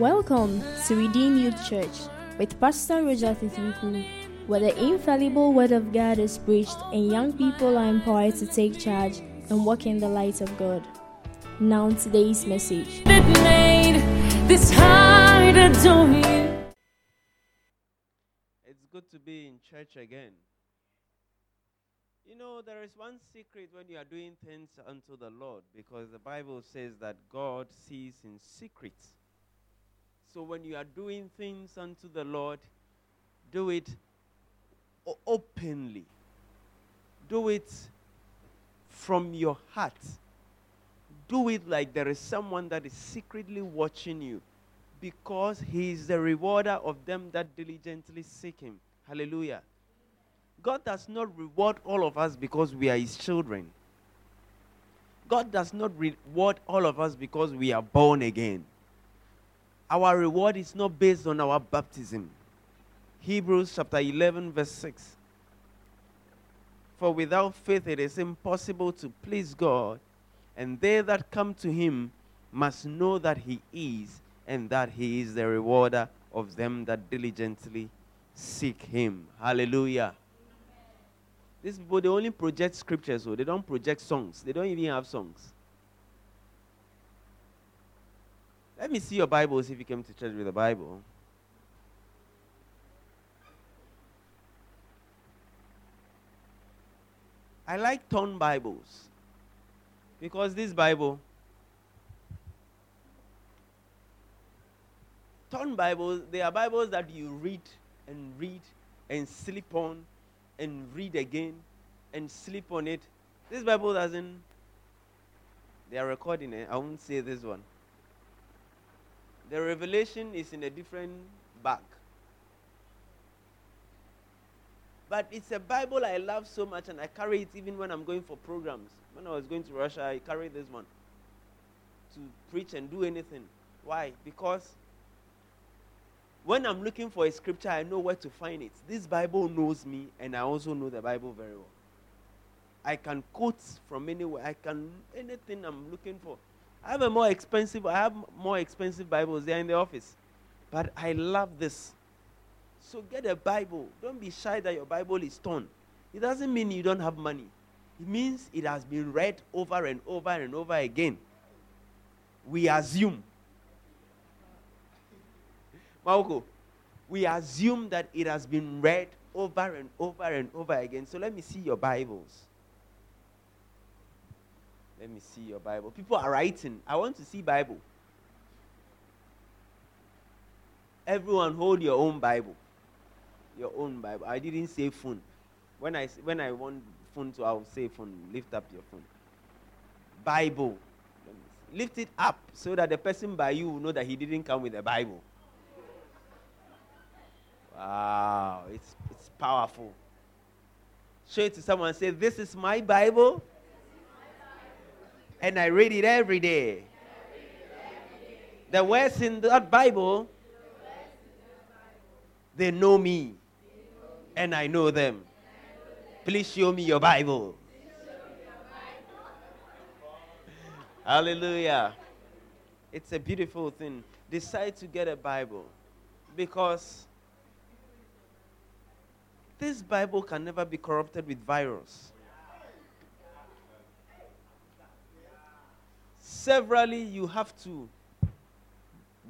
Welcome to Redeem Youth Church with Pastor Roger Titinku, where the infallible Word of God is preached and young people are empowered to take charge and walk in the light of God. Now, today's message. It made this heart adore you. It's good to be in church again. You know, there is one secret when you are doing things unto the Lord because the Bible says that God sees in secret. So when you are doing things unto the Lord, do it openly. Do it from your heart. Do it like there is someone that is secretly watching you because he is the rewarder of them that diligently seek him. Hallelujah. God does not reward all of us because we are his children. God does not reward all of us because we are born again. Our reward is not based on our baptism. Hebrews chapter 11, verse 6. For without faith it is impossible to please God, and they that come to him must know that he is, and that he is the rewarder of them that diligently seek him. Hallelujah. These people, they only project scriptures, so they don't project songs. They don't even have songs. Let me see your Bibles if you came to church with a Bible. I like torn Bibles because this Bible, torn Bibles, they are Bibles that you read and read and sleep on and read again and sleep on it. This Bible doesn't, they are recording it. I won't say this one. The revelation is in a different bag. But it's a Bible I love so much, and I carry it even when I'm going for programs. When I was going to Russia, I carried this one to preach and do anything. Why? Because when I'm looking for a scripture, I know where to find it. This Bible knows me, and I also know the Bible very well. I can quote from anywhere. I can anything I'm looking for. I have a more expensive. I have more expensive Bibles there in the office, but I love this. So get a Bible. Don't be shy that your Bible is torn. It doesn't mean you don't have money. It means it has been read over and over and over again. We assume. Marco, we assume that it has been read over and over and over again. So let me see your Bibles. Let me see your Bible. People are writing. I want to see Bible. Everyone hold your own Bible. Your own Bible. I didn't say phone. When I when I want phone to, I will say phone. Lift up your phone. Bible. Lift it up so that the person by you will know that he didn't come with a Bible. Wow, it's it's powerful. Show it to someone. Say, "This is my Bible." And I read it every day. The words in that Bible, they know me, and I know them. Please show me your Bible. Hallelujah. It's a beautiful thing. Decide to get a Bible because this Bible can never be corrupted with virus. Severally you have to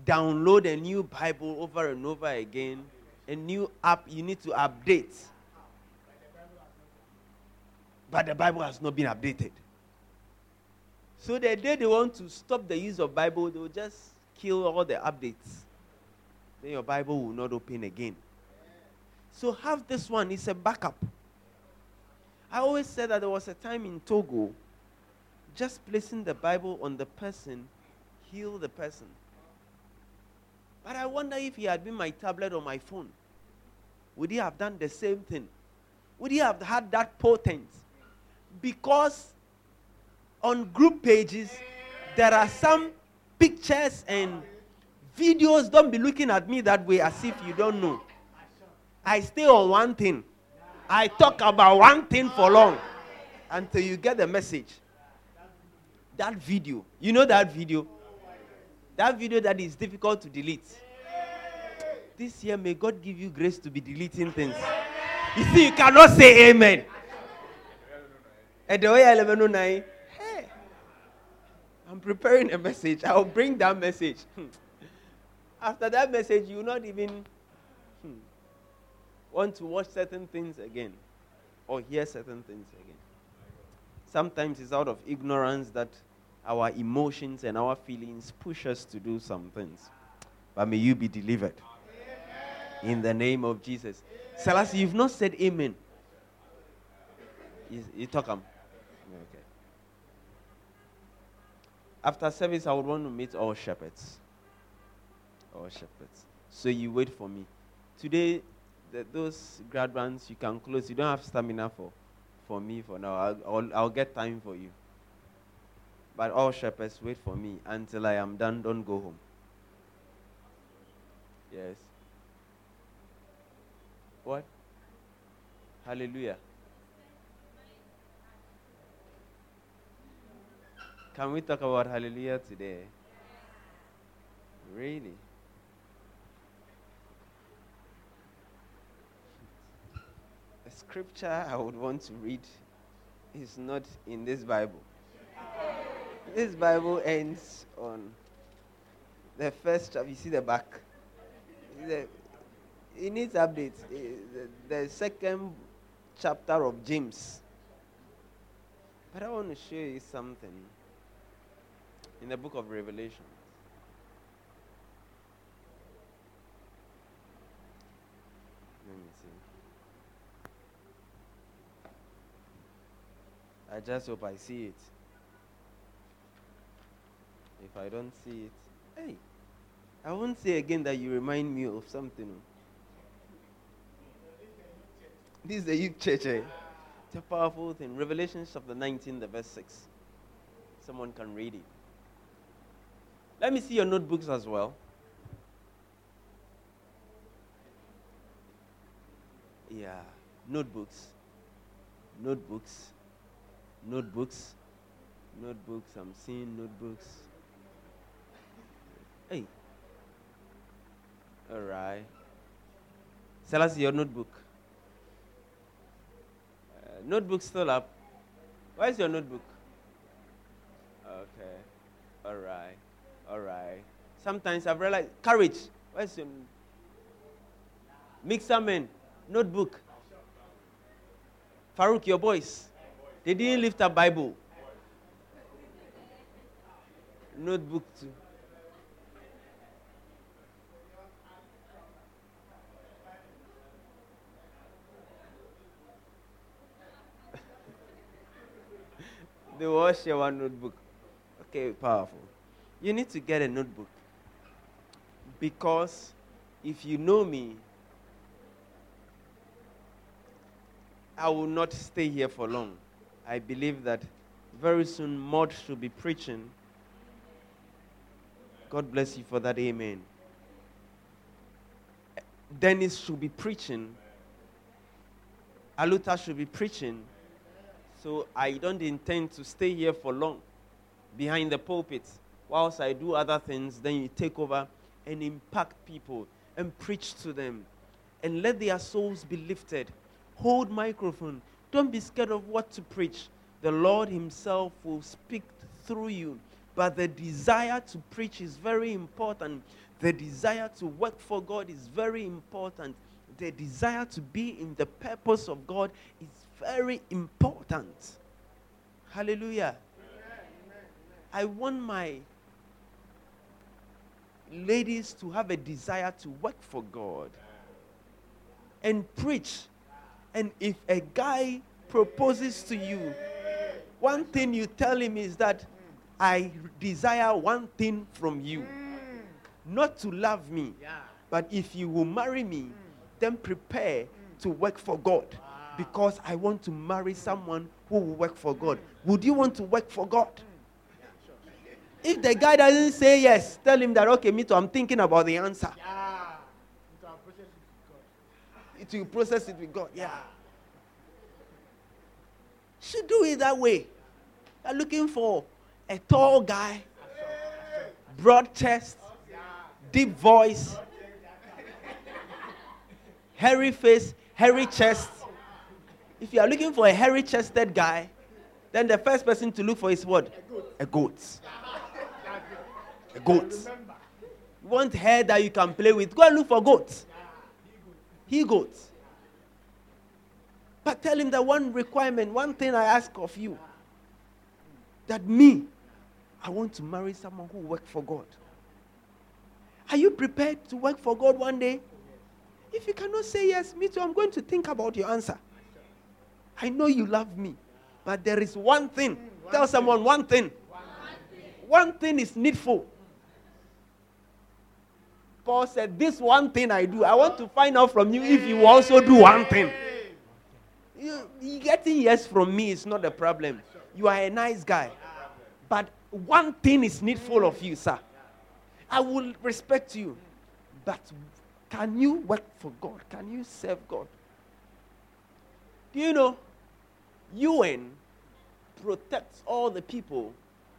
download a new bible over and over again a new app. You need to update. But the bible has not been updated. So the day they want to stop the use of bible they will just kill all the updates. Then your bible will not open again. So have this one. It's a backup. I always said that there was a time in togo just placing the Bible on the person heal the person. But I wonder if he had been my tablet or my phone, would he have done the same thing? Would he have had that potent? Because on group pages, there are some pictures and videos. Don't be looking at me that way as if you don't know. I stay on one thing. I talk about one thing for long until you get the message that video. You know that video? That video that is difficult to delete. This year, may God give you grace to be deleting things. You see, you cannot say amen. The way 1109, hey, I'm preparing a message. I'll bring that message. Hmm. After that message, you will not even hmm, want to watch certain things again or hear certain things again. Sometimes it's out of ignorance that our emotions and our feelings push us to do some things. But may you be delivered. In the name of Jesus. Selassie, you've not said amen. You, you talk. Um. Okay. After service, I would want to meet all shepherds. All shepherds. So you wait for me. Today, the, those grad ones you can close. You don't have stamina for, for me for now. I'll, I'll, I'll get time for you. But all shepherds, wait for me until I am done. Don't go home. Yes. What? Hallelujah. Can we talk about hallelujah today? Really? The scripture I would want to read is not in this Bible. This Bible ends on the first chapter. You see the back. The, it needs updates. Eh, the, the second chapter of James. But I want to show you something in the book of Revelation. Let me see. I just hope I see it. If I don't see it, hey, I won't say again that you remind me of something. This is the youth church. Eh? It's a powerful thing. Revelation chapter 19, the verse 6. Someone can read it. Let me see your notebooks as well. Yeah, notebooks. Notebooks. Notebooks. Notebooks. I'm seeing notebooks. Hey. All right. Sell us your notebook. Uh, notebook still up. Where's your notebook? Okay. All right. All right. Sometimes I've realized courage. Where's your mixer man? Notebook. Farouk, your boys. They didn't lift a Bible. Notebook too. They share one notebook. Okay, powerful. You need to get a notebook. Because if you know me, I will not stay here for long. I believe that very soon Maud should be preaching. God bless you for that. Amen. Dennis should be preaching. Aluta should be preaching. So I don't intend to stay here for long behind the pulpit whilst I do other things. Then you take over and impact people and preach to them and let their souls be lifted. Hold microphone. Don't be scared of what to preach. The Lord Himself will speak through you. But the desire to preach is very important. The desire to work for God is very important. The desire to be in the purpose of God is very important. Hallelujah. I want my ladies to have a desire to work for God and preach. And if a guy proposes to you, one thing you tell him is that I desire one thing from you not to love me, but if you will marry me, then prepare to work for God because I want to marry someone who will work for God. Would you want to work for God? If the guy doesn't say yes, tell him that, okay, me too, I'm thinking about the answer. Yeah. It will process it with God. Yeah. Should do it that way. You're looking for a tall guy broad chest, deep voice, hairy face, hairy chest. If you are looking for a hairy chested guy, then the first person to look for is what? A goat. A goat. You want hair that you can play with? Go and look for goats. He goats. But tell him that one requirement, one thing I ask of you, that me, I want to marry someone who works for God. Are you prepared to work for God one day? If you cannot say yes, me too, I'm going to think about your answer. I know you love me, but there is one thing. Mm, Tell someone one thing. One thing is needful. Paul said, This one thing I do, I want to find out from you if you also do one thing. You, you getting yes from me is not a problem. You are a nice guy. But one thing is needful of you, sir. I will respect you. But can you work for God? Can you serve God? Do you know? UN protects all the people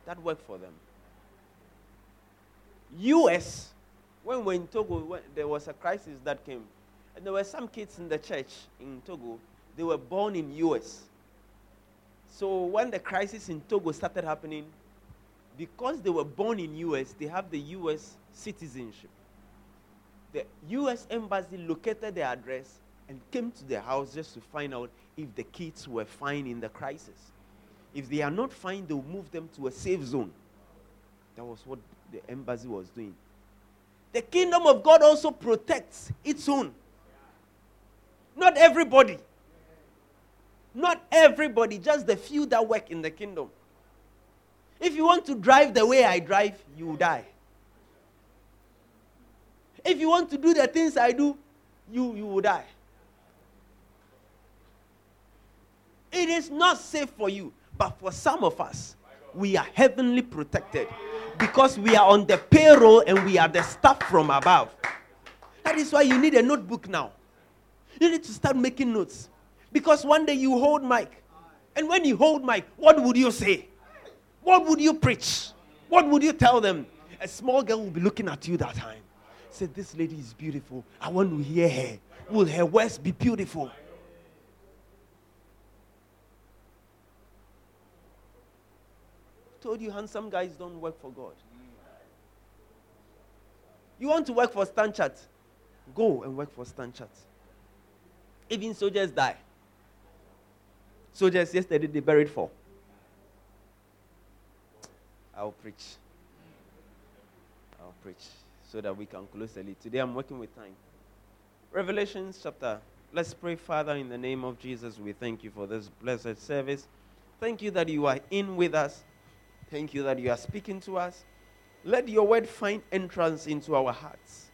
that work for them. US, when we were in Togo, when there was a crisis that came, and there were some kids in the church in Togo, they were born in US. So when the crisis in Togo started happening, because they were born in US, they have the US citizenship. The US embassy located their address and came to their house just to find out if the kids were fine in the crisis. If they are not fine, they'll move them to a safe zone. That was what the embassy was doing. The kingdom of God also protects its own. Not everybody. Not everybody, just the few that work in the kingdom. If you want to drive the way I drive, you will die. If you want to do the things I do, you, you will die. It is not safe for you, but for some of us, we are heavenly protected because we are on the payroll and we are the staff from above. That is why you need a notebook now. You need to start making notes because one day you hold mic, and when you hold mic, what would you say? What would you preach? What would you tell them? A small girl will be looking at you that time. Say, This lady is beautiful. I want to hear her. Will her words be beautiful? Told you handsome guys don't work for God. You want to work for Stanchart? Go and work for Stanchart. Even soldiers die. Soldiers yesterday they buried four. I'll preach. I'll preach so that we can close early. Today I'm working with time. Revelations chapter. Let's pray, Father, in the name of Jesus. We thank you for this blessed service. Thank you that you are in with us. Thank you that you are speaking to us. Let your word find entrance into our hearts.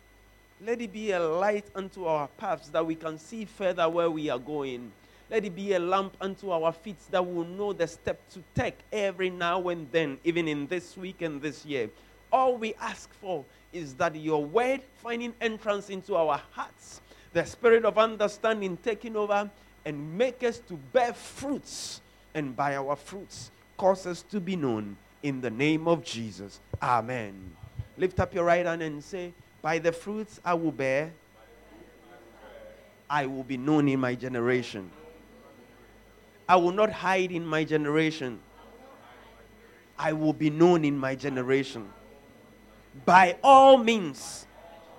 Let it be a light unto our paths that we can see further where we are going. Let it be a lamp unto our feet that we will know the step to take every now and then, even in this week and this year. All we ask for is that your word finding entrance into our hearts, the spirit of understanding taking over, and make us to bear fruits, and by our fruits, cause us to be known in the name of Jesus. Amen. Lift up your right hand and say, By the fruits I will bear, I will be known in my generation. I will not hide in my generation. I will be known in my generation. By all means,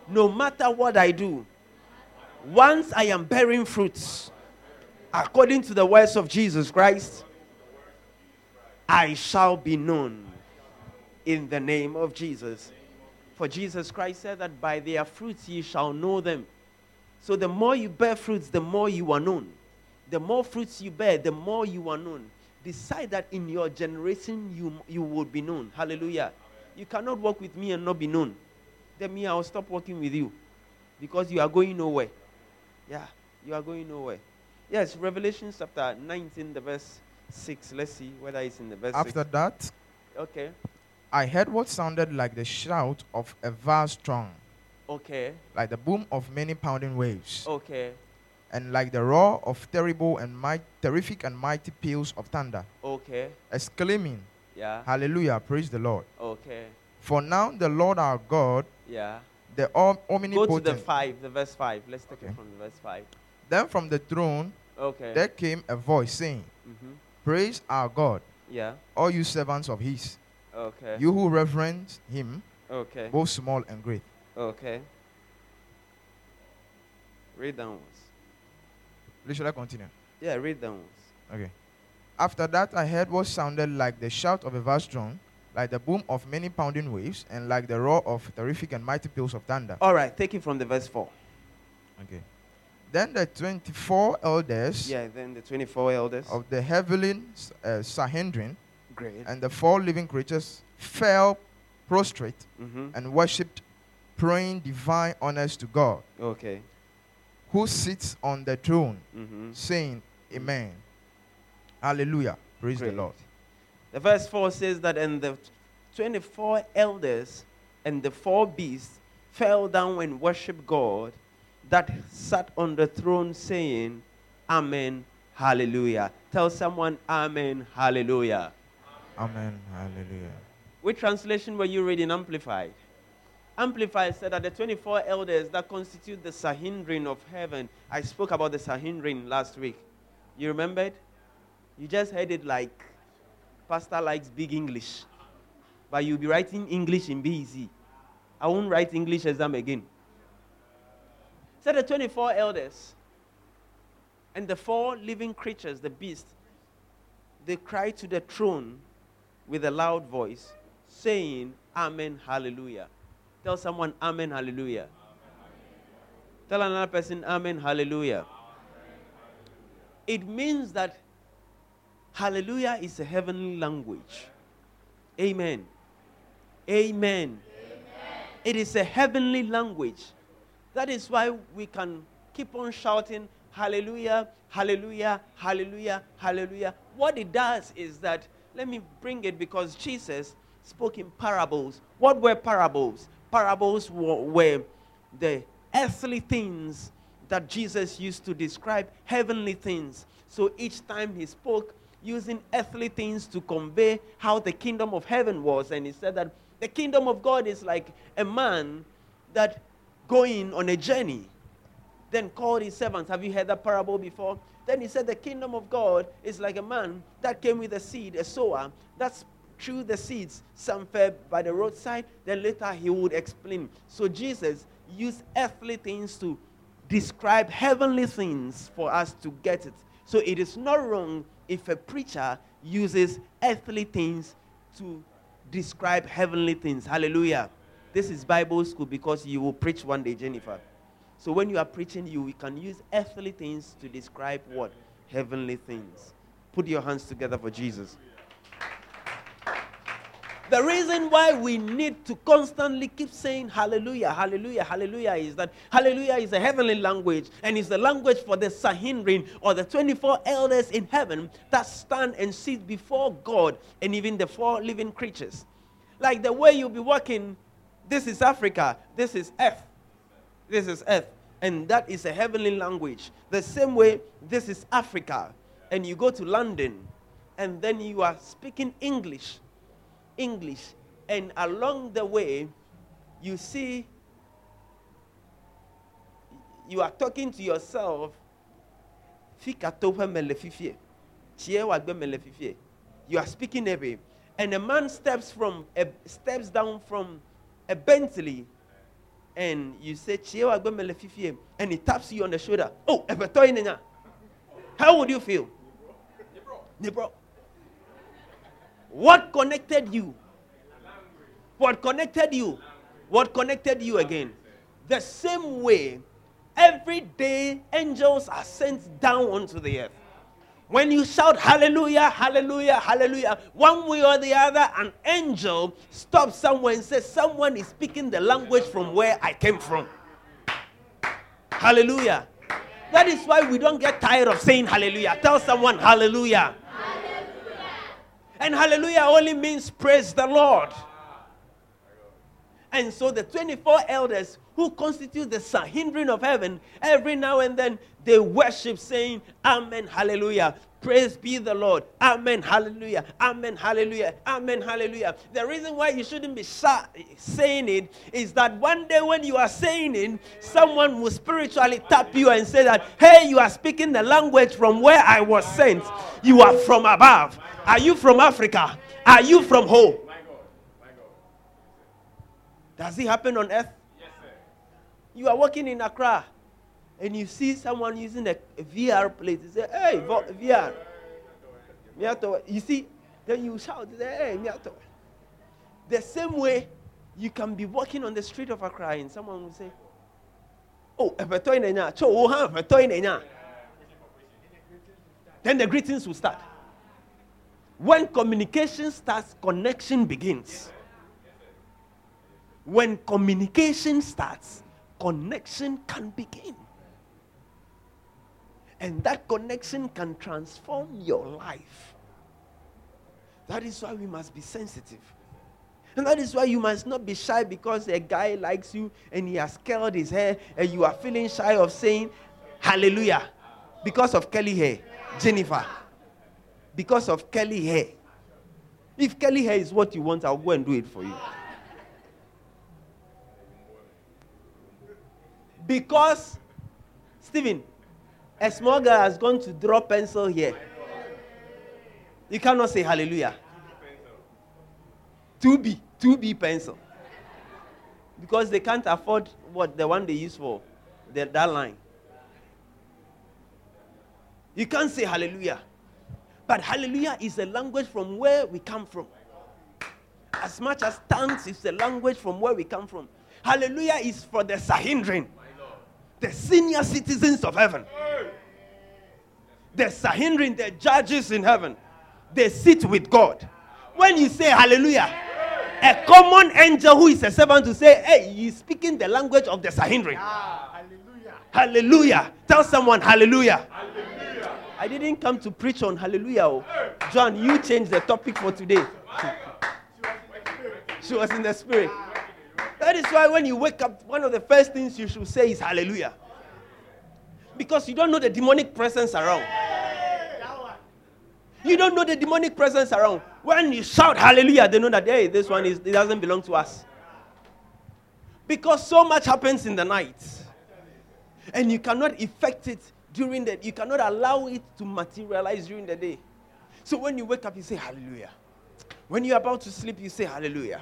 no matter what I do, once I am bearing fruits, according to the words of Jesus Christ, I shall be known in the name of Jesus. For Jesus Christ said that by their fruits ye shall know them. So the more you bear fruits, the more you are known. The more fruits you bear, the more you are known. Decide that in your generation you, you will be known. Hallelujah. You cannot walk with me and not be known. Then me, I'll stop working with you because you are going nowhere. Yeah, you are going nowhere. Yes, Revelation chapter 19, the verse 6. Let's see whether it's in the verse After 6. that, Okay. I heard what sounded like the shout of a vast throng. Okay. like the boom of many pounding waves, Okay. and like the roar of terrible and might, terrific and mighty peals of thunder, Okay. exclaiming, Yeah. Hallelujah, praise the Lord. Okay. For now the Lord our God, Yeah. the om- Go to the five, the verse five. Let's take Okay. it from the verse five. Then from the throne Okay. there came a voice saying, hmm Praise our God, Yeah. all you servants of his, Okay. you who reverence him, Okay. both small and great. Okay. Read downwards. Please, shall I continue? Yeah, read downwards. Okay. After that, I heard what sounded like the shout of a vast drum, like the boom of many pounding waves, and like the roar of terrific and mighty peals of thunder. All right, take it from the verse four. Okay. Then the 24 elders Yeah, then the 24 elders. of the heavenly uh, Sanhedrin Great. and the four living creatures fell prostrate Mm-hmm. and worshipped, praying divine honors to God, Okay. who sits on the throne, Mm-hmm. saying, Amen. Hallelujah. Praise the Lord. The verse 4 says that, and the 24 elders and the four beasts fell down and worshiped God that sat on the throne, saying, Amen, Hallelujah. Tell someone, Amen, Hallelujah. Amen. Hallelujah. Which translation were you reading? Amplified. Amplified said that the 24 elders that constitute the Sanhedrin of heaven. I spoke about the Sanhedrin last week. You remembered? You just heard it like Pastor likes big English. But you'll be writing English in BEC. I won't write English exam again. Said the 24 elders and the four living creatures, the beast, they cried to the throne with a loud voice, saying, Amen, hallelujah. Tell someone, Amen, hallelujah. Tell another person, Amen, hallelujah. It means that hallelujah is a heavenly language. Amen. Amen. It is a heavenly language. That is why we can keep on shouting, Hallelujah, Hallelujah, Hallelujah, Hallelujah. What it does is that, let me bring it because Jesus spoke in parables. What were parables? Parables were, were the earthly things that Jesus used to describe heavenly things. So each time he spoke, using earthly things to convey how the kingdom of heaven was. And he said that the kingdom of God is like a man that going on a journey then called his servants. Have you heard that parable before? Then he said, The kingdom of God is like a man that came with a seed, a sower, that's threw the seeds. Some fell by the roadside, then later he would explain. So Jesus used earthly things to describe heavenly things for us to get it. So it is not wrong if a preacher uses earthly things to describe heavenly things. Hallelujah. This is Bible school because you will preach one day, Jennifer. So when you are preaching, you can use earthly things to describe what? Heavenly things. Put your hands together for Jesus. The reason why we need to constantly keep saying hallelujah, hallelujah, hallelujah is that hallelujah is a heavenly language and is the language for the Sanhedrin or the 24 elders in heaven that stand and sit before God and even the four living creatures. Like the way you'll be walking, this is Africa, this is earth, this is earth, and that is a heavenly language. The same way, this is Africa, and you go to London, and then you are speaking English. English, and along the way, you see, you are talking to yourself. You are speaking every, and a man steps from steps down from a Bentley, and you say "Chie wagbe melefifie," and he taps you on the shoulder. Oh, ebetoy nenya. How would you feel? Nibro. What connected you? What connected you? What connected you again? The same way, every day angels are sent down onto the earth. When you shout hallelujah, hallelujah, hallelujah, one way or the other, an angel stops somewhere and says, Someone is speaking the language from where I came from. Hallelujah. That is why we don't get tired of saying hallelujah. Tell someone hallelujah. And hallelujah only means praise the Lord. And so the 24 elders who constitute the Sanhedrin of heaven, every now and then they worship saying, Amen, hallelujah. Praise be the Lord. Amen. Hallelujah. Amen. Hallelujah. Amen. Hallelujah. The reason why you shouldn't be shy, saying it is that one day when you are saying it, someone will spiritually tap you and say that, hey, you are speaking the language from where I was sent. You are from above. Are you from Africa? Are you from home? Does it happen on earth? Yes, sir. You are walking in Accra and you see someone using a, a VR plate. You say, hey, VR. You see, then you shout, hey, miato. The same way you can be walking on the street of Accra and someone will say, oh, oh then the greetings will start. When communication starts, connection begins. When communication starts, connection can begin. And that connection can transform your life. That is why we must be sensitive. And that is why you must not be shy because a guy likes you and he has curled his hair and you are feeling shy of saying hallelujah because of curly hair. Jennifer, because of curly hair. If curly hair is what you want, I'll go and do it for you. Because, Stephen, a small girl has gone to draw pencil here. You cannot say hallelujah. 2B, 2B pencil. Because they can't afford what the one they use for the, that line. You can't say hallelujah. But hallelujah is a language from where we come from. As much as thanks is a language from where we come from. Hallelujah is for the Sanhedrin the senior citizens of heaven. The Sanhedrin, the judges in heaven, they sit with God. When you say hallelujah, a common angel who is a servant to say, hey, he's speaking the language of the Sanhedrin. Ah, hallelujah. Hallelujah. Tell someone hallelujah. hallelujah. I didn't come to preach on hallelujah. Oh. John, you changed the topic for today. she was in the spirit. That is why when you wake up, one of the first things you should say is hallelujah. Because you don't know the demonic presence around. You don't know the demonic presence around. When you shout hallelujah, they know that hey, this one is it doesn't belong to us. Because so much happens in the night. And you cannot effect it during the you cannot allow it to materialize during the day. So when you wake up, you say hallelujah. When you're about to sleep, you say hallelujah.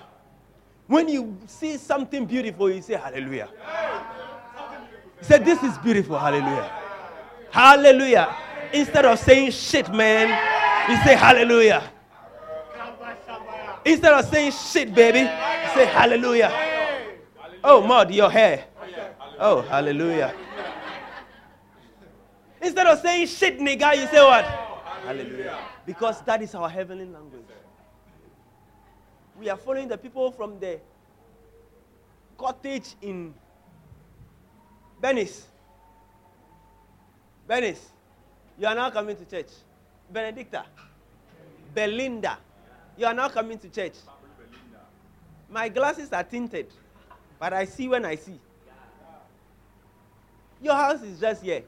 When you see something beautiful, you say hallelujah. You say, This is beautiful. Hallelujah. Hallelujah. Instead of saying shit, man, you say hallelujah. Instead of saying shit, baby, you say hallelujah. Oh, Maud, your hair. Oh, hallelujah. Instead of saying shit, nigga, you say what? Hallelujah. Because that is our heavenly language we are following the people from the cottage in Venice. Venice. You are now coming to church. Benedicta. Belinda. You are now coming to church. My glasses are tinted, but I see when I see. Your house is just here.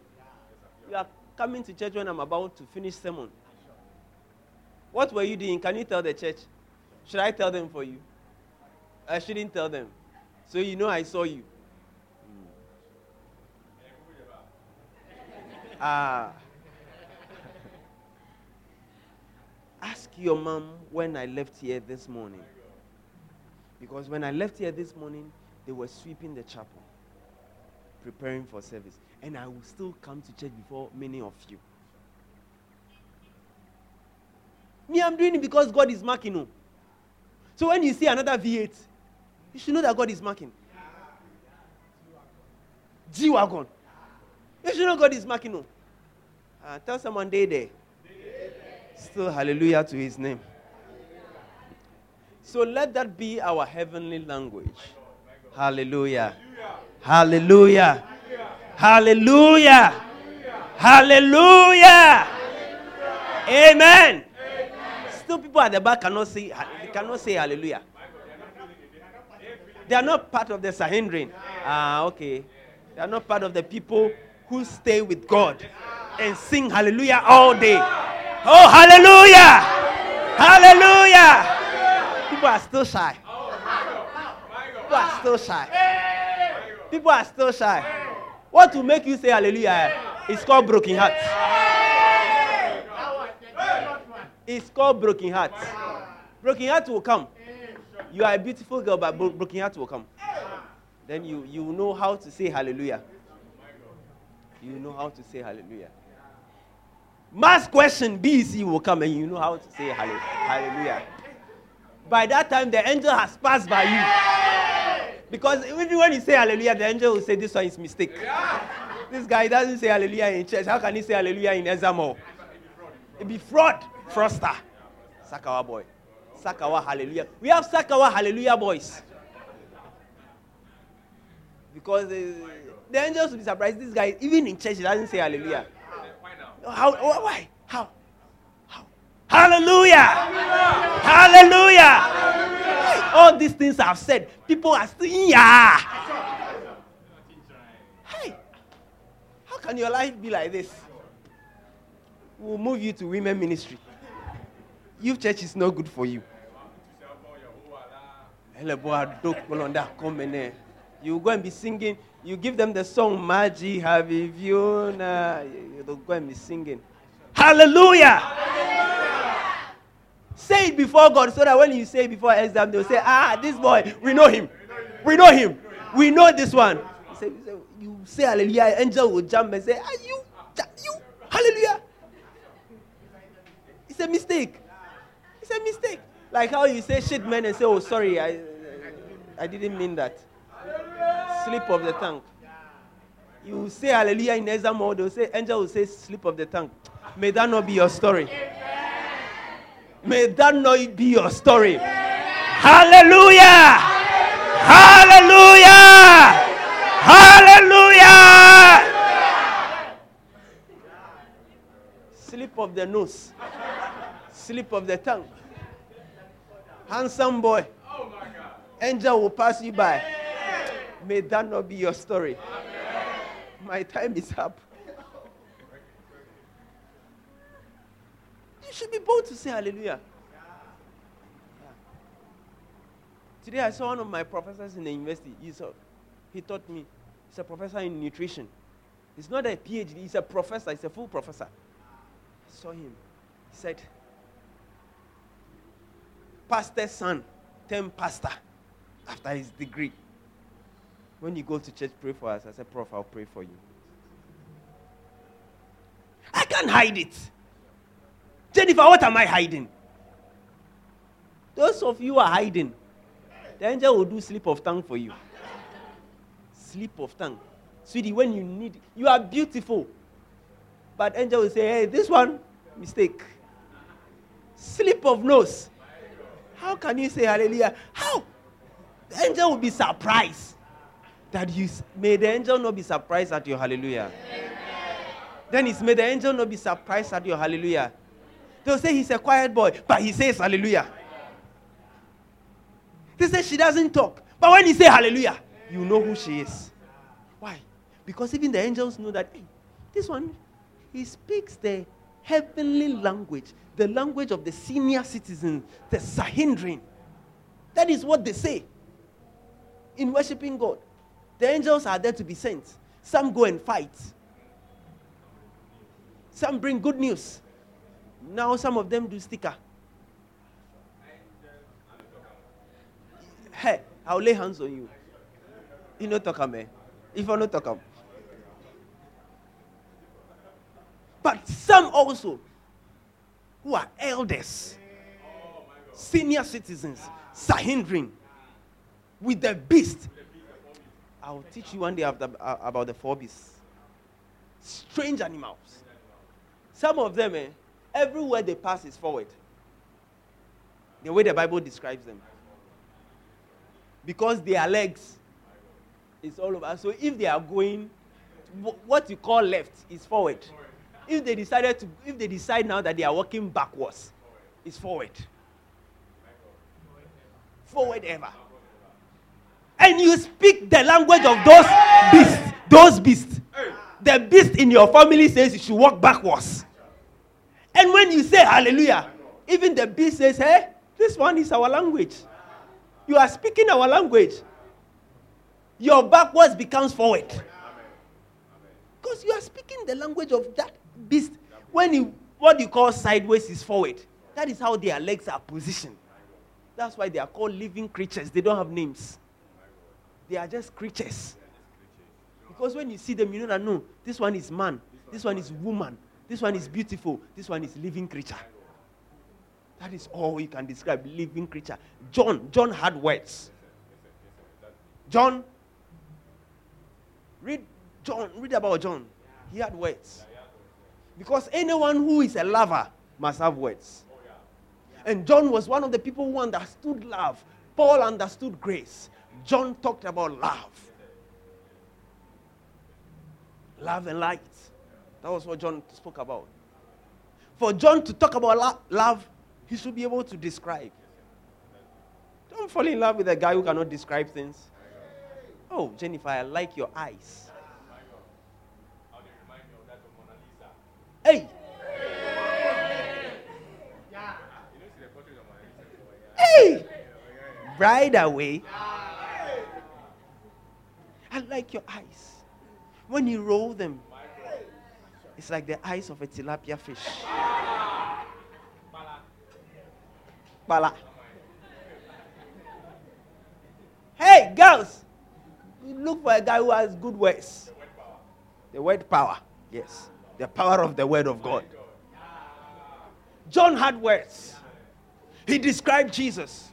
You are coming to church when I'm about to finish sermon. What were you doing? Can you tell the church? Should I tell them for you? I shouldn't tell them. So you know I saw you. Ah. Ask your mom when I left here this morning. Because when I left here this morning, they were sweeping the chapel, preparing for service. And I will still come to church before many of you. Me, I'm doing it because God is marking you. So when you see another V8, you should know that God is marking. G Wagon. You should know God is marking. No. Uh, tell someone day there. Still hallelujah to his name. So let that be our heavenly language. Hallelujah. Hallelujah. Hallelujah. Hallelujah. Amen. Still people at the back cannot say cannot say hallelujah. They are not part of the Sanhedrin. Ah, okay. They are not part of the people who stay with God and sing hallelujah all day. Oh, hallelujah! Hallelujah! People are still shy. People are still shy. People are still shy. What will make you say hallelujah? It's called broken heart. It's called broken heart. Broken heart will come. Mm. You are a beautiful girl, but broken heart will come. Then you, you know how to say hallelujah. You know how to say hallelujah. Mass question BC will come and you know how to say hallelujah. By that time, the angel has passed by you. Because even when you say hallelujah, the angel will say this one is mistake. This guy doesn't say hallelujah in church. How can he say hallelujah in Ezamo? It be fraud, fraudster. Sakawa boy. Sakawa hallelujah. We have Sakawa hallelujah boys. Because uh, the angels will be surprised. This guy, even in church, he doesn't say hallelujah. How? wh- Why? How? How? Hallelujah! Hallelujah! Hey, All these things I've said, people are still yeah. Hey, how can your life be like this? We'll move you to women ministry. Youth church is not good for you. You go and be singing. You give them the song Maji Haviviona. They'll go and be singing. Hallelujah! Say it before God so that when you say it before exam, they'll say, Ah, this boy, we know him. We know him. We know this one. You say, you say, you say hallelujah, angel will jump and say, Are you, you, hallelujah. It's a mistake. It's a mistake. Like how you say shit man and say, oh, sorry, I, I didn't mean that. Slip of the tongue. You say hallelujah in exam mode, they'll say, angel will say slip of the tongue. May that not be your story. May that not be your story. Hallelujah! Hallelujah! Hallelujah! Slip of the nose. Slip of the tongue. Handsome boy. Angel will pass you by. May that not be your story. My time is up. You should be bold to say hallelujah. Yeah. Today I saw one of my professors in the university. He, saw, he taught me. He's a professor in nutrition. He's not a PhD, he's a professor, he's a full professor. I saw him. He said, Pastor's son, turned pastor after his degree. When you go to church, pray for us. I said, Prof, I'll pray for you. I can't hide it. Jennifer, what am I hiding? Those of you are hiding, the angel will do slip of tongue for you. Slip of tongue. Sweetie, when you need it, you are beautiful. But angel will say, hey, this one, mistake. Slip of nose. How can you say hallelujah? How? The angel will be surprised that you may the angel not be surprised at your hallelujah. Then it's may the angel not be surprised at your hallelujah. They'll say he's a quiet boy, but he says hallelujah. They say she doesn't talk, but when he say hallelujah, you know who she is. Why? Because even the angels know that hey, this one, he speaks the heavenly language, the language of the senior citizens, the Sanhedrin. That is what they say in worshiping God. The angels are there to be sent. Some go and fight. Some bring good news. Now some of them do sticker. Hey, I'll lay hands on you. You know talk am, eh? If I not talk. But some also who are elders, senior citizens, Sanhedrin, with the beast. I'll teach you one day after, uh, about the four beasts. Strange animals. Some of them, eh, everywhere they pass is forward. The way the Bible describes them. Because their legs is all over. So if they are going, what you call left is forward. If they decided to, if they decide now that they are walking backwards, it's forward. Forward ever. And you speak the language of those beasts. Those beasts. The beast in your family says you should walk backwards. And when you say hallelujah, even the beast says, hey, this one is our language. You are speaking our language. Your backwards becomes forward. Because you are speaking the language of that beast. When you what you call sideways is forward. That is how their legs are positioned. That's why they are called living creatures. They don't have names. They are just creatures. Because when you see them, you know that no, this one is man, this one is woman, this one is beautiful, this one is living creature. That is all you can describe living creature. John, John had words. John, read John, read about John. He had words. Because anyone who is a lover must have words. And John was one of the people who understood love. Paul understood grace. John talked about love. Love and light. That was what John spoke about. For John to talk about lo- love, he should be able to describe. Don't fall in love with a guy who cannot describe things. Oh, Jennifer, I like your eyes. Hey! Hey! Right away. I like your eyes. When you roll them, it's like the eyes of a tilapia fish. Bala. Hey, girls! Look for a guy who has good words. The word power. Yes. The power of the word of God. John had words. He described Jesus.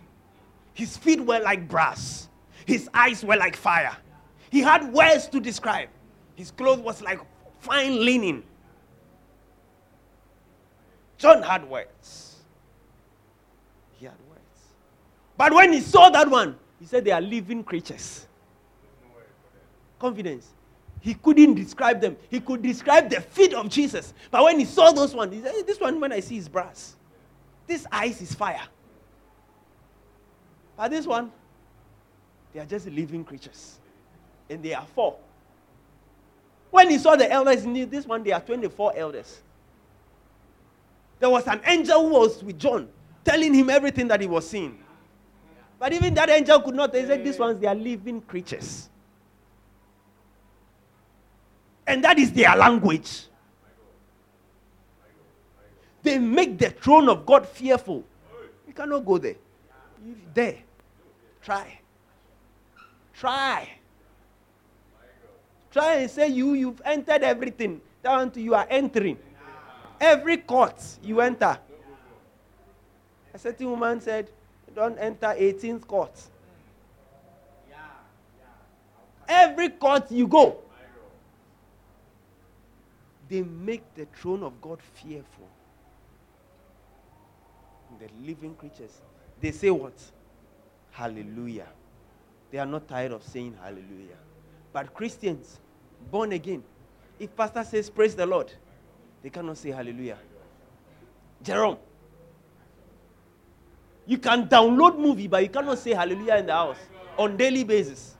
His feet were like brass, his eyes were like fire. He had words to describe. His clothes was like fine linen. John had words. He had words. But when he saw that one, he said they are living creatures. Confidence. He couldn't describe them. He could describe the feet of Jesus. But when he saw those ones, he said, This one, when I see, is brass. This ice is fire. But this one, they are just living creatures. And they are four. When he saw the elders, he this one, they are 24 elders. There was an angel who was with John, telling him everything that he was seeing. But even that angel could not. They said, These ones, they are living creatures. And that is their language. They make the throne of God fearful. You cannot go there. You there. Try. Try. Try and say you you've entered everything. Down to you are entering. Every court you enter. A certain woman said, Don't enter 18th court. Every court you go, they make the throne of God fearful. The living creatures. They say what? Hallelujah. They are not tired of saying hallelujah. But Christians, born again, if pastor says praise the Lord, they cannot say hallelujah. Jerome, you can download movie, but you cannot say hallelujah in the house on daily basis.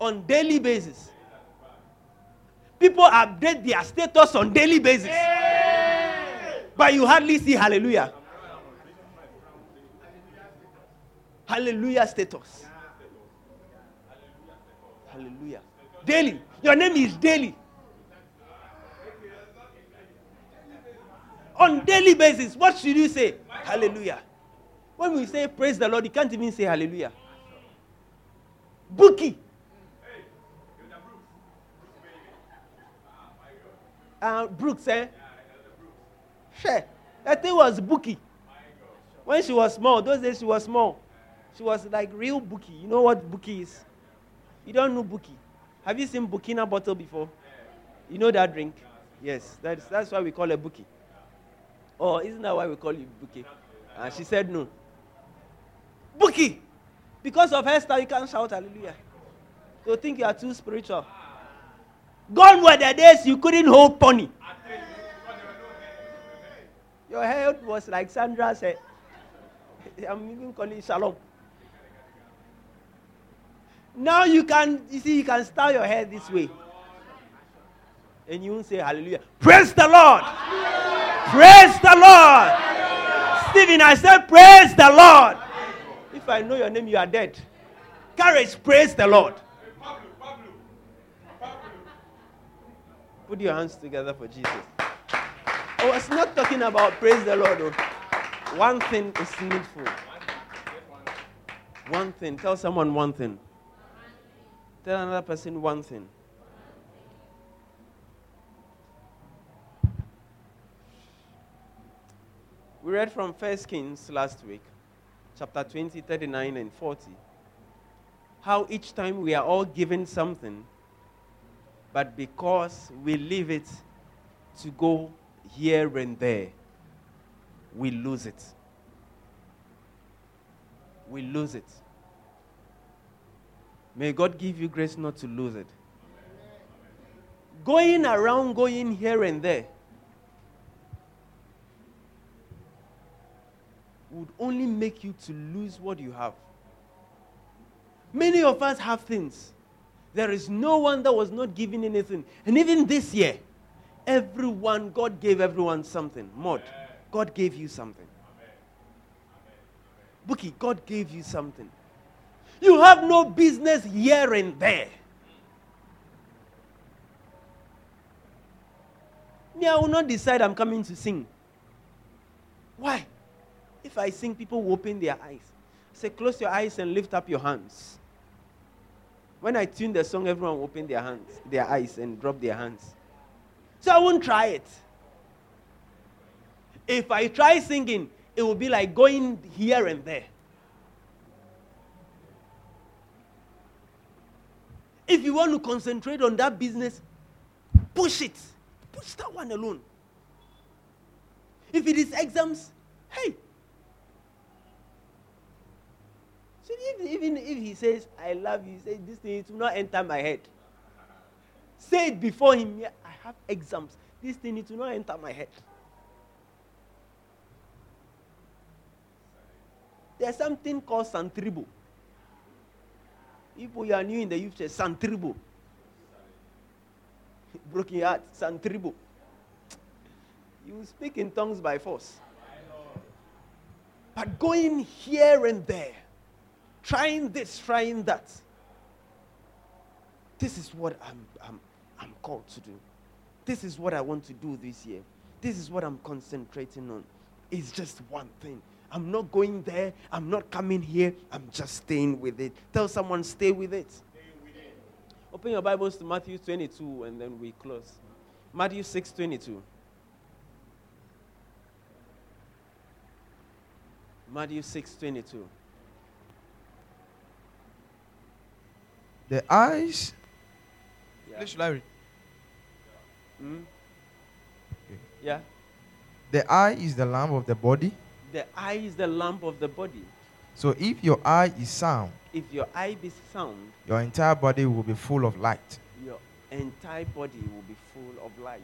On daily basis. People update their status on daily basis. But you hardly see hallelujah. Hallelujah status. Hallelujah. Daily. Your name is daily. On daily basis, what should you say? Hallelujah. When we say praise the Lord, you can't even say hallelujah. Bookie. Uh, Brooks, eh? Sure. That thing was Bookie. When she was small, those days she was small. She was like real Bookie. You know what Bookie is? You don't know Bookie. Have you seen Bukina bottle before? You know that drink? Yes, that's, that's why we call it Bookie. Oh, isn't that why we call you Bookie? And she said no. Bookie! Because of her style, you can't shout hallelujah. So think you are too spiritual. Gone were the days you couldn't hold pony. Your head was like Sandra said. I'm even calling it shalom. Now you can, you see, you can style your hair this way. And you won't say hallelujah. Praise the Lord. Praise the Lord. Stephen, I said, Praise the Lord. If I know your name, you are dead. Courage, praise the Lord. Put your hands together for Jesus. Oh, I was not talking about praise the Lord. Though. One thing is needful. One thing. Tell someone one thing. Tell another person one thing. We read from First Kings last week, chapter 20, 39, and 40. How each time we are all given something, but because we leave it to go here and there, we lose it. We lose it. May God give you grace not to lose it. Going around, going here and there, would only make you to lose what you have. Many of us have things. There is no one that was not given anything. And even this year, everyone, God gave everyone something. Mod, God gave you something. Bookie, God gave you something. You have no business here and there. Me, I will not decide I'm coming to sing. Why? If I sing, people will open their eyes. Say, close your eyes and lift up your hands. When I tune the song, everyone open their hands, their eyes, and drop their hands. So I won't try it. If I try singing, it will be like going here and there. If you want to concentrate on that business, push it. Push that one alone. If it is exams, hey. If, even if he says, I love you, say this thing, it will not enter my head. Say it before him, yeah, I have exams. This thing, it will not enter my head. There's something called Santribo. If you are new in the youth church, Santribo. Broken heart, Santribo. You speak in tongues by force. But going here and there, trying this, trying that. This is what I'm, I'm, I'm called to do. This is what I want to do this year. This is what I'm concentrating on. It's just one thing. I'm not going there. I'm not coming here. I'm just staying with it. Tell someone, stay with it. Stay with it. Open your Bibles to Matthew 22 and then we close. Matthew 6 22. Matthew 6 22. The eyes. Yeah. Should I read? Hmm? Okay. yeah. The eye is the lamp of the body. The eye is the lamp of the body. So if your eye is sound, If your eye be sound, your entire body will be full of light. your entire body will be full of light.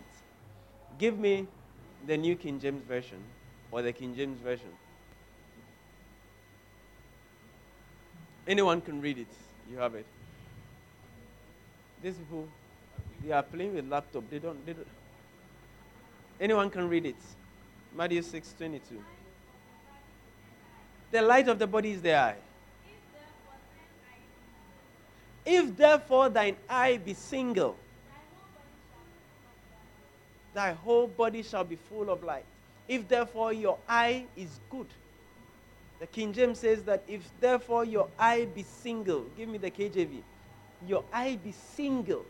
Give me the New King James Version or the King James Version. Anyone can read it. You have it. These people, they are playing with laptop. They don't. They don't. Anyone can read it. Matthew six twenty two. The light of the body is the eye. If therefore thine eye be single, thy whole body shall be full of light. If therefore your eye is good, the King James says that if therefore your eye be single, give me the KJV, your eye be single,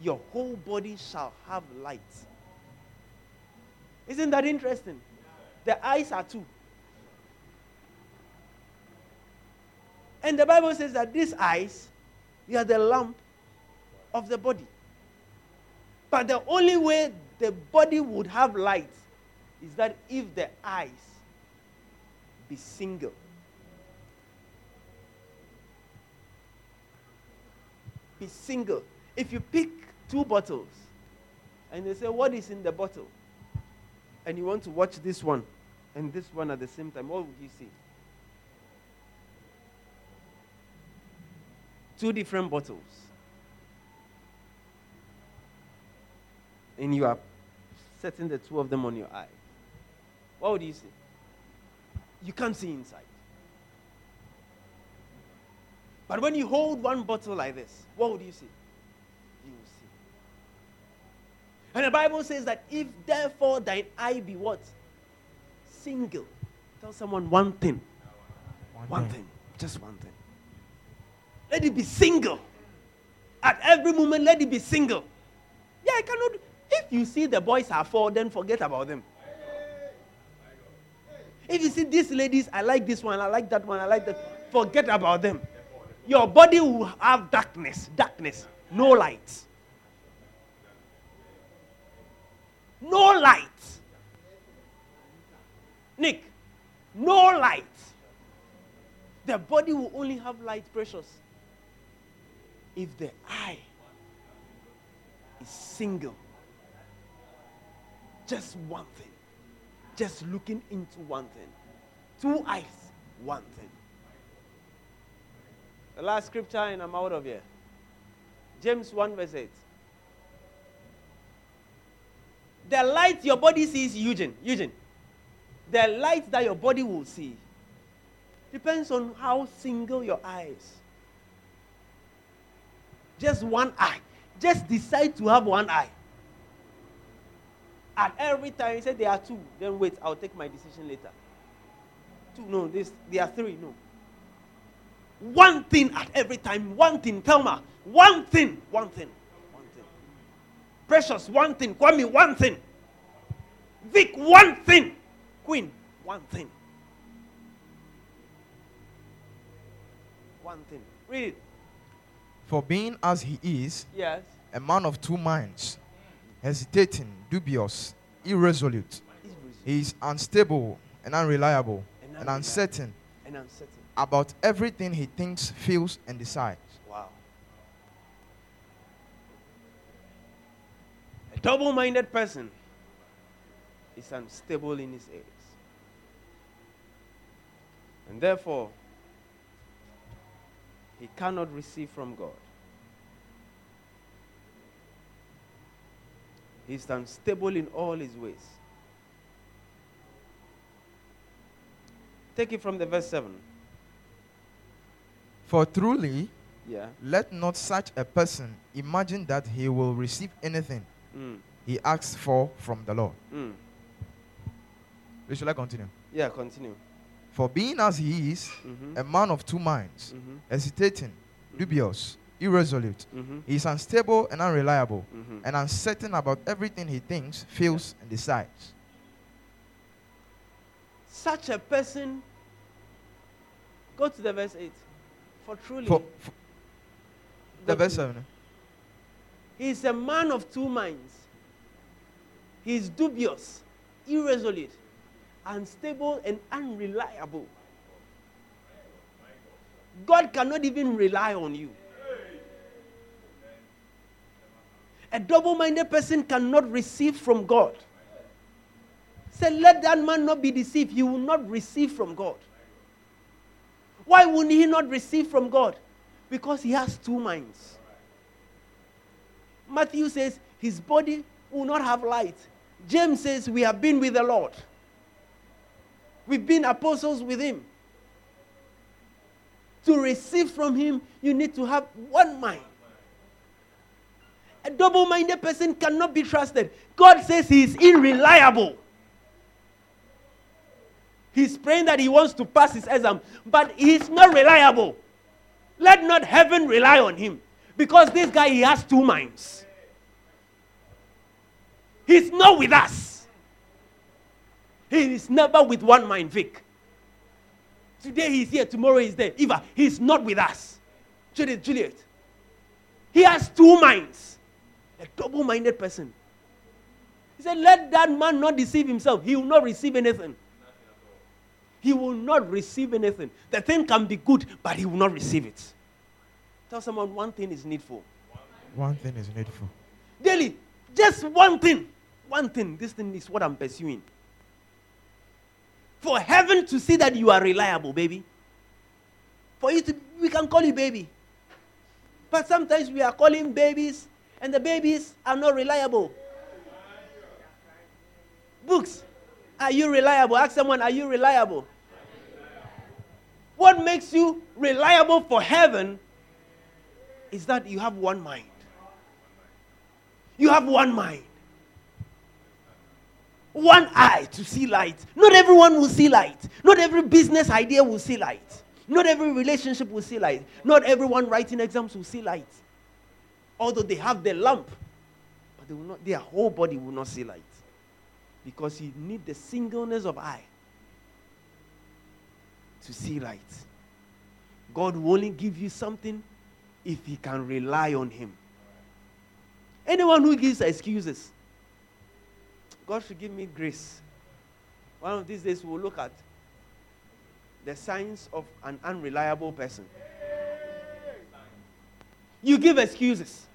your whole body shall have light. Isn't that interesting? The eyes are two. And the Bible says that these eyes, they are the lamp of the body. But the only way the body would have light is that if the eyes be single. Be single. If you pick two bottles and they say, What is in the bottle? And you want to watch this one and this one at the same time, what would you see? Two different bottles. And you are setting the two of them on your eye, what would you see? You can't see inside. But when you hold one bottle like this, what would you see? You will see. And the Bible says that if therefore thine eye be what? Single. Tell someone one thing. One thing. Just one thing. Let it be single. At every moment, let it be single. Yeah, I cannot. If you see the boys are four, then forget about them. If you see these ladies, I like this one, I like that one, I like that, forget about them. Your body will have darkness, darkness, no light. No light. Nick, no light. The body will only have light, precious, if the eye is single. Just one thing. Just looking into one thing. Two eyes, one thing. The last scripture, and I'm out of here. James 1, verse 8. The light your body sees, Eugene, Eugene, the light that your body will see depends on how single your eyes. Just one eye. Just decide to have one eye. And every time you say there are two, then wait, I'll take my decision later. Two, no, this there are three, no. One thing at every time, one thing, Thelma, one thing, one thing, one thing. Precious, one thing, Kwame, one thing. Vic, one thing. Queen, one thing. One thing. Read it. For being as he is, Yes. a man of two minds, hesitating, dubious, irresolute, he is unstable and unreliable And and uncertain And uncertain. About everything he thinks, feels, and decides. Wow. A double minded person is unstable in his aims. And therefore, he cannot receive from God. He's unstable in all his ways. Take it from the verse 7. For truly, Yeah. let not such a person imagine that he will receive anything Mm. he asks for from the Lord. Mm. Shall I continue? Yeah, continue. For being as he is, Mm-hmm. a man of two minds, Mm-hmm. hesitating, dubious, irresolute, Mm-hmm. he is unstable and unreliable, Mm-hmm. and uncertain about everything he thinks, feels, and decides. Such a person, go to the verse 8. For truly, For, for- the verse to- 7. Eh? he is a man of two minds. He is dubious, irresolute, unstable, and unreliable. God cannot even rely on you. A double minded person cannot receive from God. Say, let that man not be deceived. He will not receive from God. Why would he not receive from God? Because he has two minds. Matthew says his body will not have light. James says we have been with the Lord. We've been apostles with him. To receive from him, you need to have one mind. A double minded person cannot be trusted. God says he is unreliable. He's praying that he wants to pass his exam, but he's not reliable. Let not heaven rely on him because this guy he has two minds. He's not with us. He is never with one mind, Vic. Today he's here, tomorrow he's there. Eva, he's not with us. Juliet, Juliet. He has two minds. A double minded person. He said, Let that man not deceive himself. He will not receive anything. He will not receive anything. The thing can be good, but he will not receive it. Tell someone one thing is needful. One thing is needful. Daily, just one thing. One thing. This thing is what I'm pursuing. For heaven to see that you are reliable, baby. For you to, we can call you baby. But sometimes we are calling babies, and the babies are not reliable. Books. Are you reliable? Ask someone, are you reliable? What makes you reliable for heaven is that you have one mind. You have one mind. One eye to see light. Not everyone will see light. Not every business idea will see light. Not every relationship will see light. Not everyone writing exams will see light. Although they have the lamp, but they will not, their whole body will not see light. Because you need the singleness of eye to see light. God will only give you something if you can rely on Him. Anyone who gives excuses, God should give me grace. One of these days we'll look at the signs of an unreliable person. You give excuses.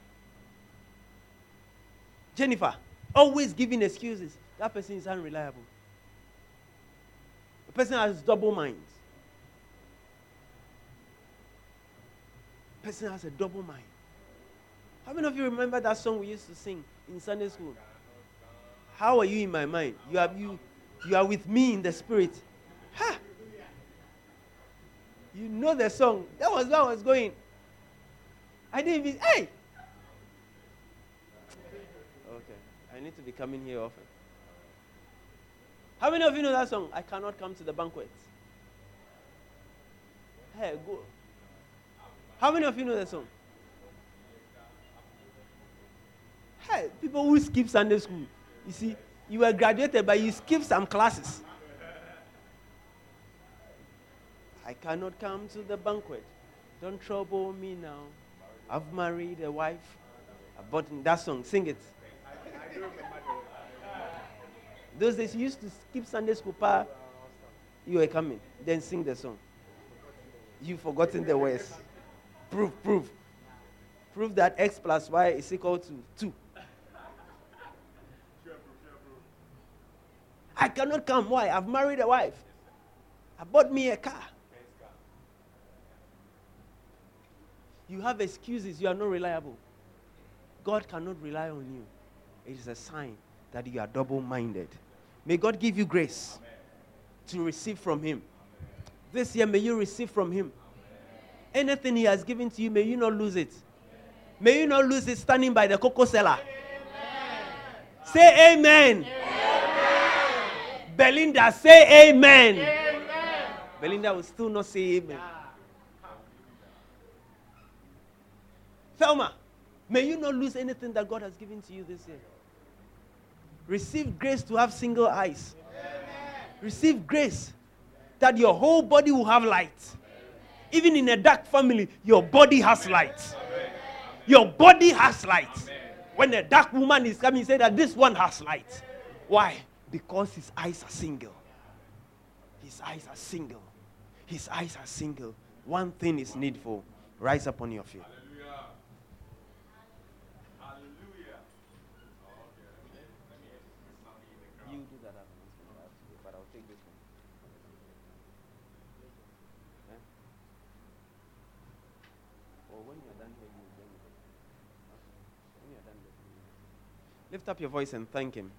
Jennifer, always giving excuses. That person is unreliable. The person has double minds. person has a double mind. How many of you remember that song we used to sing in Sunday school? How are you in my mind? You are you you are with me in the spirit. Ha! You know the song. That was where I was going. I didn't even hey. Okay. I need to be coming here often. How many of you know that song? I cannot come to the banquet. Hey, go. How many of you know that song? Hey, people who skip Sunday school. You see, you were graduated, but you skip some classes. I cannot come to the banquet. Don't trouble me now. I've married a wife. I bought that song. Sing it. Those days you used to skip Sunday school, pa. You were coming. Then sing the song. You've forgotten the words. Prove, prove. Prove that x plus y is equal to 2. I cannot come. Why? I've married a wife. I bought me a car. You have excuses. You are not reliable. God cannot rely on you. It is a sign that you are double minded. May God give you grace to receive from Him. This year, may you receive from Him. Anything He has given to you, may you not lose it. May you not lose it standing by the cocoa cellar. Say amen. Belinda, say amen. Belinda will still not say amen. Thelma, may you not lose anything that God has given to you this year. Receive grace to have single eyes. Receive grace that your whole body will have light. Even in a dark family, your body has light. Your body has light. When a dark woman is coming, say that this one has light. Why? Because his eyes are single. His eyes are single. His eyes are single. One thing is needful. Rise up on your feet. You do that but I'll take this one. Eh? Or when you're done here, you bring it. When you're done, here, lift up your voice and thank Him.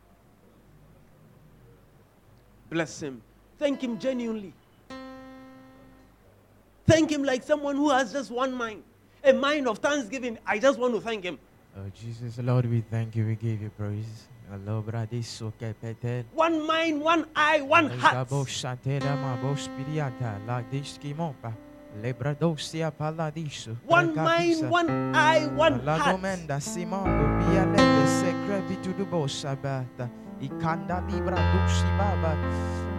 Bless Him. Thank Him genuinely. Thank Him like someone who has just one mind, a mind of thanksgiving. I just want to thank Him. Oh, Jesus, Lord, we thank you. We give you praise. Allah, bradiso ke petel. One mind, one eye, one heart. Gabo shatera ma bo spiriata la diski mopa. Lebradosia paladiso. One mind, one eye, one heart. Domenda simondo via le secrepi tu du bosabata. Ikanda libra dusi baba.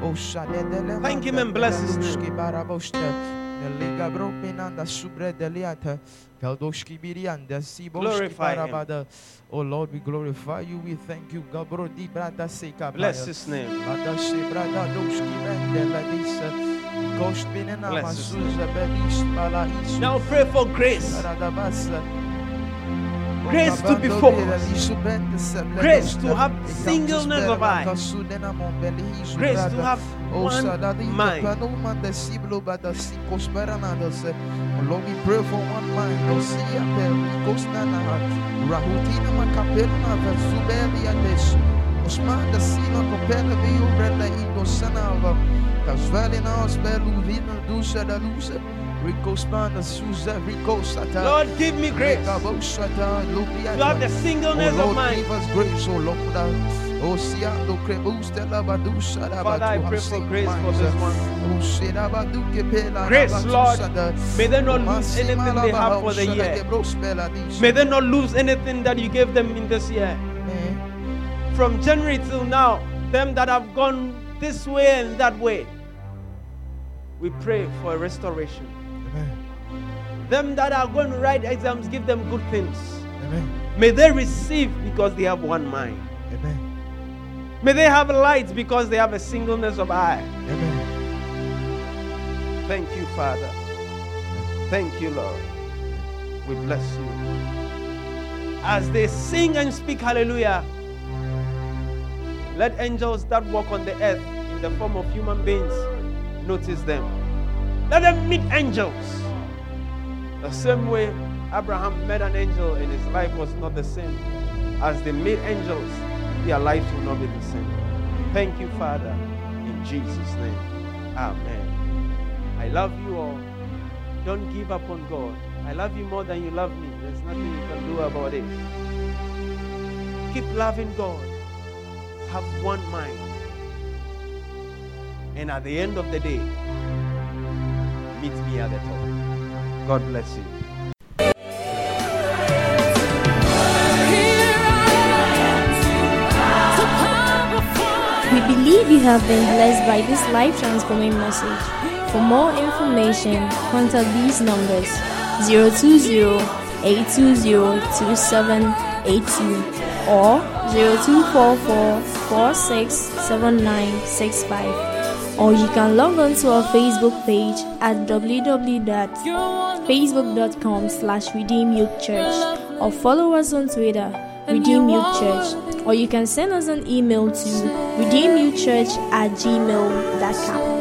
Osha de dele Thank him and bless his name. Duski barabosta. Liga bropinanda subre deliata. Kaldoshki birianda siboshki Glorify him. Oh Lord, we glorify you. We thank you. Gabro di brada seka Bless His name. Lada se brada doshki mende la disa. Kost binena Bless his masuza belis bala isu. Now pray for grace. Grace to be focused. Grace to have singleness of eye. Grace to have one mind. Lord, we pray one mind. Rico spanda suza rico sata. Lord, give me grace Rikabo sata lupia. to have the singleness Oh of mind. give us grace, oh Lord. Oh, siando crebus de la badusa da Father, I pray for grace for this one. Oh, Sheda badu kepela Grace, Lord. May they not lose anything they have for the year. gebros bela dis. May they not lose anything that you gave them in this year. Eh. From January till now, them that have gone this way and that way, we pray for a restoration. Them that are going to write exams, give them good things. Amen. May they receive because they have one mind. Amen. May they have light because they have a singleness of eye. Amen. Thank you, Father. Thank you, Lord. We bless you. As they sing and speak hallelujah, let angels that walk on the earth in the form of human beings notice them. Let them meet angels. The same way Abraham met an angel and his life was not the same. As they meet angels, their lives will not be the same. Thank you, Father, in Jesus' name. Amen. I love you all. Don't give up on God. I love you more than you love me. There's nothing you can do about it. Keep loving God. Have one mind. And at the end of the day, meet me at the top. God bless you. We believe you have been blessed by this life transforming message. For more information, contact these numbers 020 820 2782 or 0244 467965. Or you can log on to our Facebook page at www.facebook.com slash redeem youth church or follow us on Twitter, Redeem Youth Church, or you can send us an email to redeemyouthchurch at gmail.com.